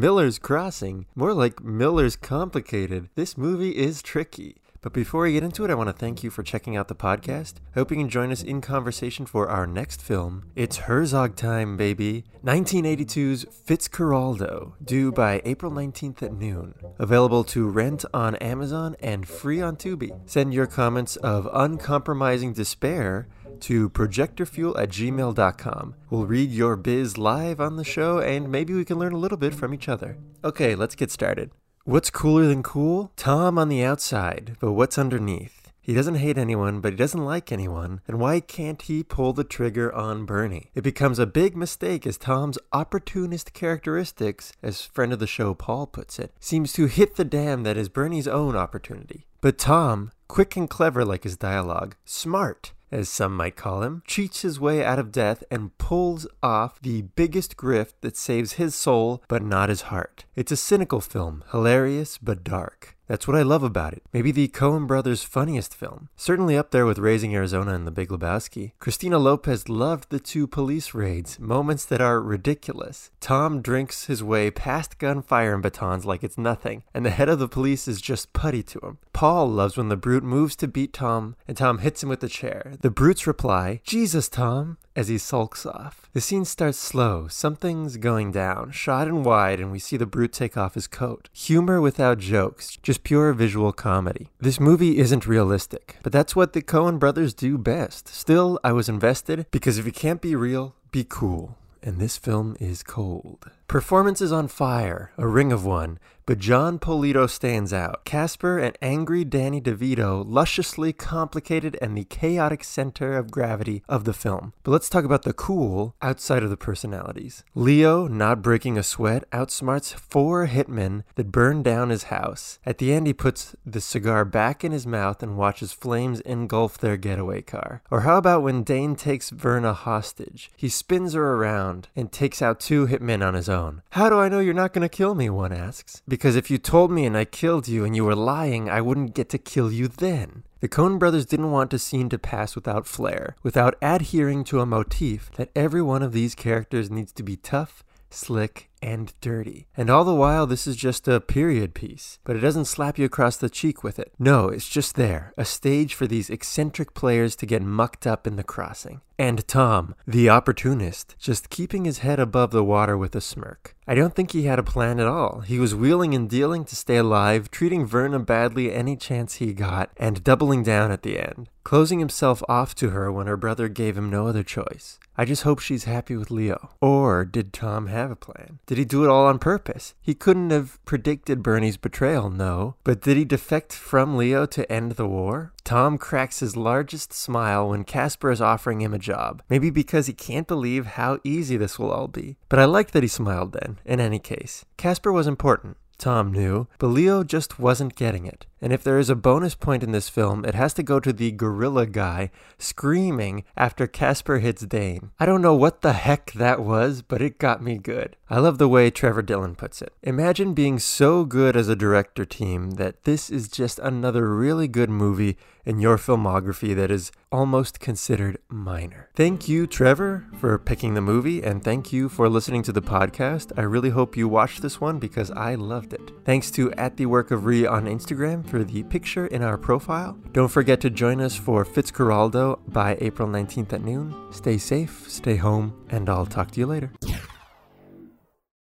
Miller's Crossing, more like Miller's Complicated. This movie is tricky. But before we get into it, I want to thank you for checking out the podcast. Hope you can join us in conversation for our next film. It's Herzog time, baby. 1982's Fitzcarraldo, due by April 19th at noon. Available to rent on Amazon and free on Tubi. Send your comments of uncompromising despair to projectorfuel at gmail.com. We'll read your biz live on the show and maybe we can learn a little bit from each other. Okay, let's get started. What's cooler than cool? Tom on the outside, but what's underneath? He doesn't hate anyone, but he doesn't like anyone, and why can't he pull the trigger on Bernie? It becomes a big mistake as Tom's opportunist characteristics, as friend of the show Paul puts it, seems to hit the dam that is Bernie's own opportunity. But Tom, quick and clever like his dialogue, smart, as some might call him, cheats his way out of death and pulls off the biggest grift that saves his soul but not his heart. It's a cynical film, hilarious but dark. That's what I love about it. Maybe the Coen brothers' funniest film. Certainly up there with Raising Arizona and The Big Lebowski. Christina Lopez loved the two police raids, moments that are ridiculous. Tom drinks his way past gunfire and batons like it's nothing, and the head of the police is just putty to him. Paul loves when the brute moves to beat Tom, and Tom hits him with the chair. The brute's reply, Jesus, Tom, as he sulks off. The scene starts slow, something's going down, shot and wide, and we see the brute take off his coat. Humor without jokes, just pure visual comedy. This movie isn't realistic, but that's what the Coen brothers do best. Still, I was invested because if you can't be real, be cool. And this film is cold. Performance is on fire, a ring of one, but Jon Polito stands out. Caspar and angry Danny DeVito, lusciously complicated and the chaotic center of gravity of the film. But let's talk about the cool outside of the personalities. Leo, not breaking a sweat, outsmarts four hitmen that burn down his house. At the end, he puts the cigar back in his mouth and watches flames engulf their getaway car. Or how about when Dane takes Verna hostage? He spins her around and takes out two hitmen on his own. How do I know you're not going to kill me? One asks. Because if you told me and I killed you and you were lying, I wouldn't get to kill you then. The Coen brothers didn't want a scene to pass without flair, without adhering to a motif that every one of these characters needs to be tough, slick, and dirty. And all the while, this is just a period piece, but it doesn't slap you across the cheek with it. No, it's just there, a stage for these eccentric players to get mucked up in the crossing. And Tom, the opportunist, just keeping his head above the water with a smirk. I don't think he had a plan at all. He was wheeling and dealing to stay alive, treating Verna badly any chance he got, and doubling down at the end, closing himself off to her when her brother gave him no other choice. I just hope she's happy with Leo. Or did Tom have a plan? Did he do it all on purpose? He couldn't have predicted Bernie's betrayal, no. But did he defect from Leo to end the war? Tom cracks his largest smile when Caspar is offering him a job. Maybe because he can't believe how easy this will all be. But I like that he smiled then, in any case. Caspar was important. Tom knew, but Leo just wasn't getting it. And if there is a bonus point in this film, it has to go to the gorilla guy screaming after Caspar hits Dane. I don't know what the heck that was, but it got me good. I love the way Trevor Dillon puts it. Imagine being so good as a director team that this is just another really good movie in your filmography that is almost considered minor. Thank you, Trevor, for picking the movie, and thank you for listening to the podcast. I really hope you watched this one because I loved it. Thanks to At the Work of Re on Instagram the picture in our profile. Don't forget to join us for Fitzcarraldo by April 19th at noon. Stay safe, stay home, and I'll talk to you later.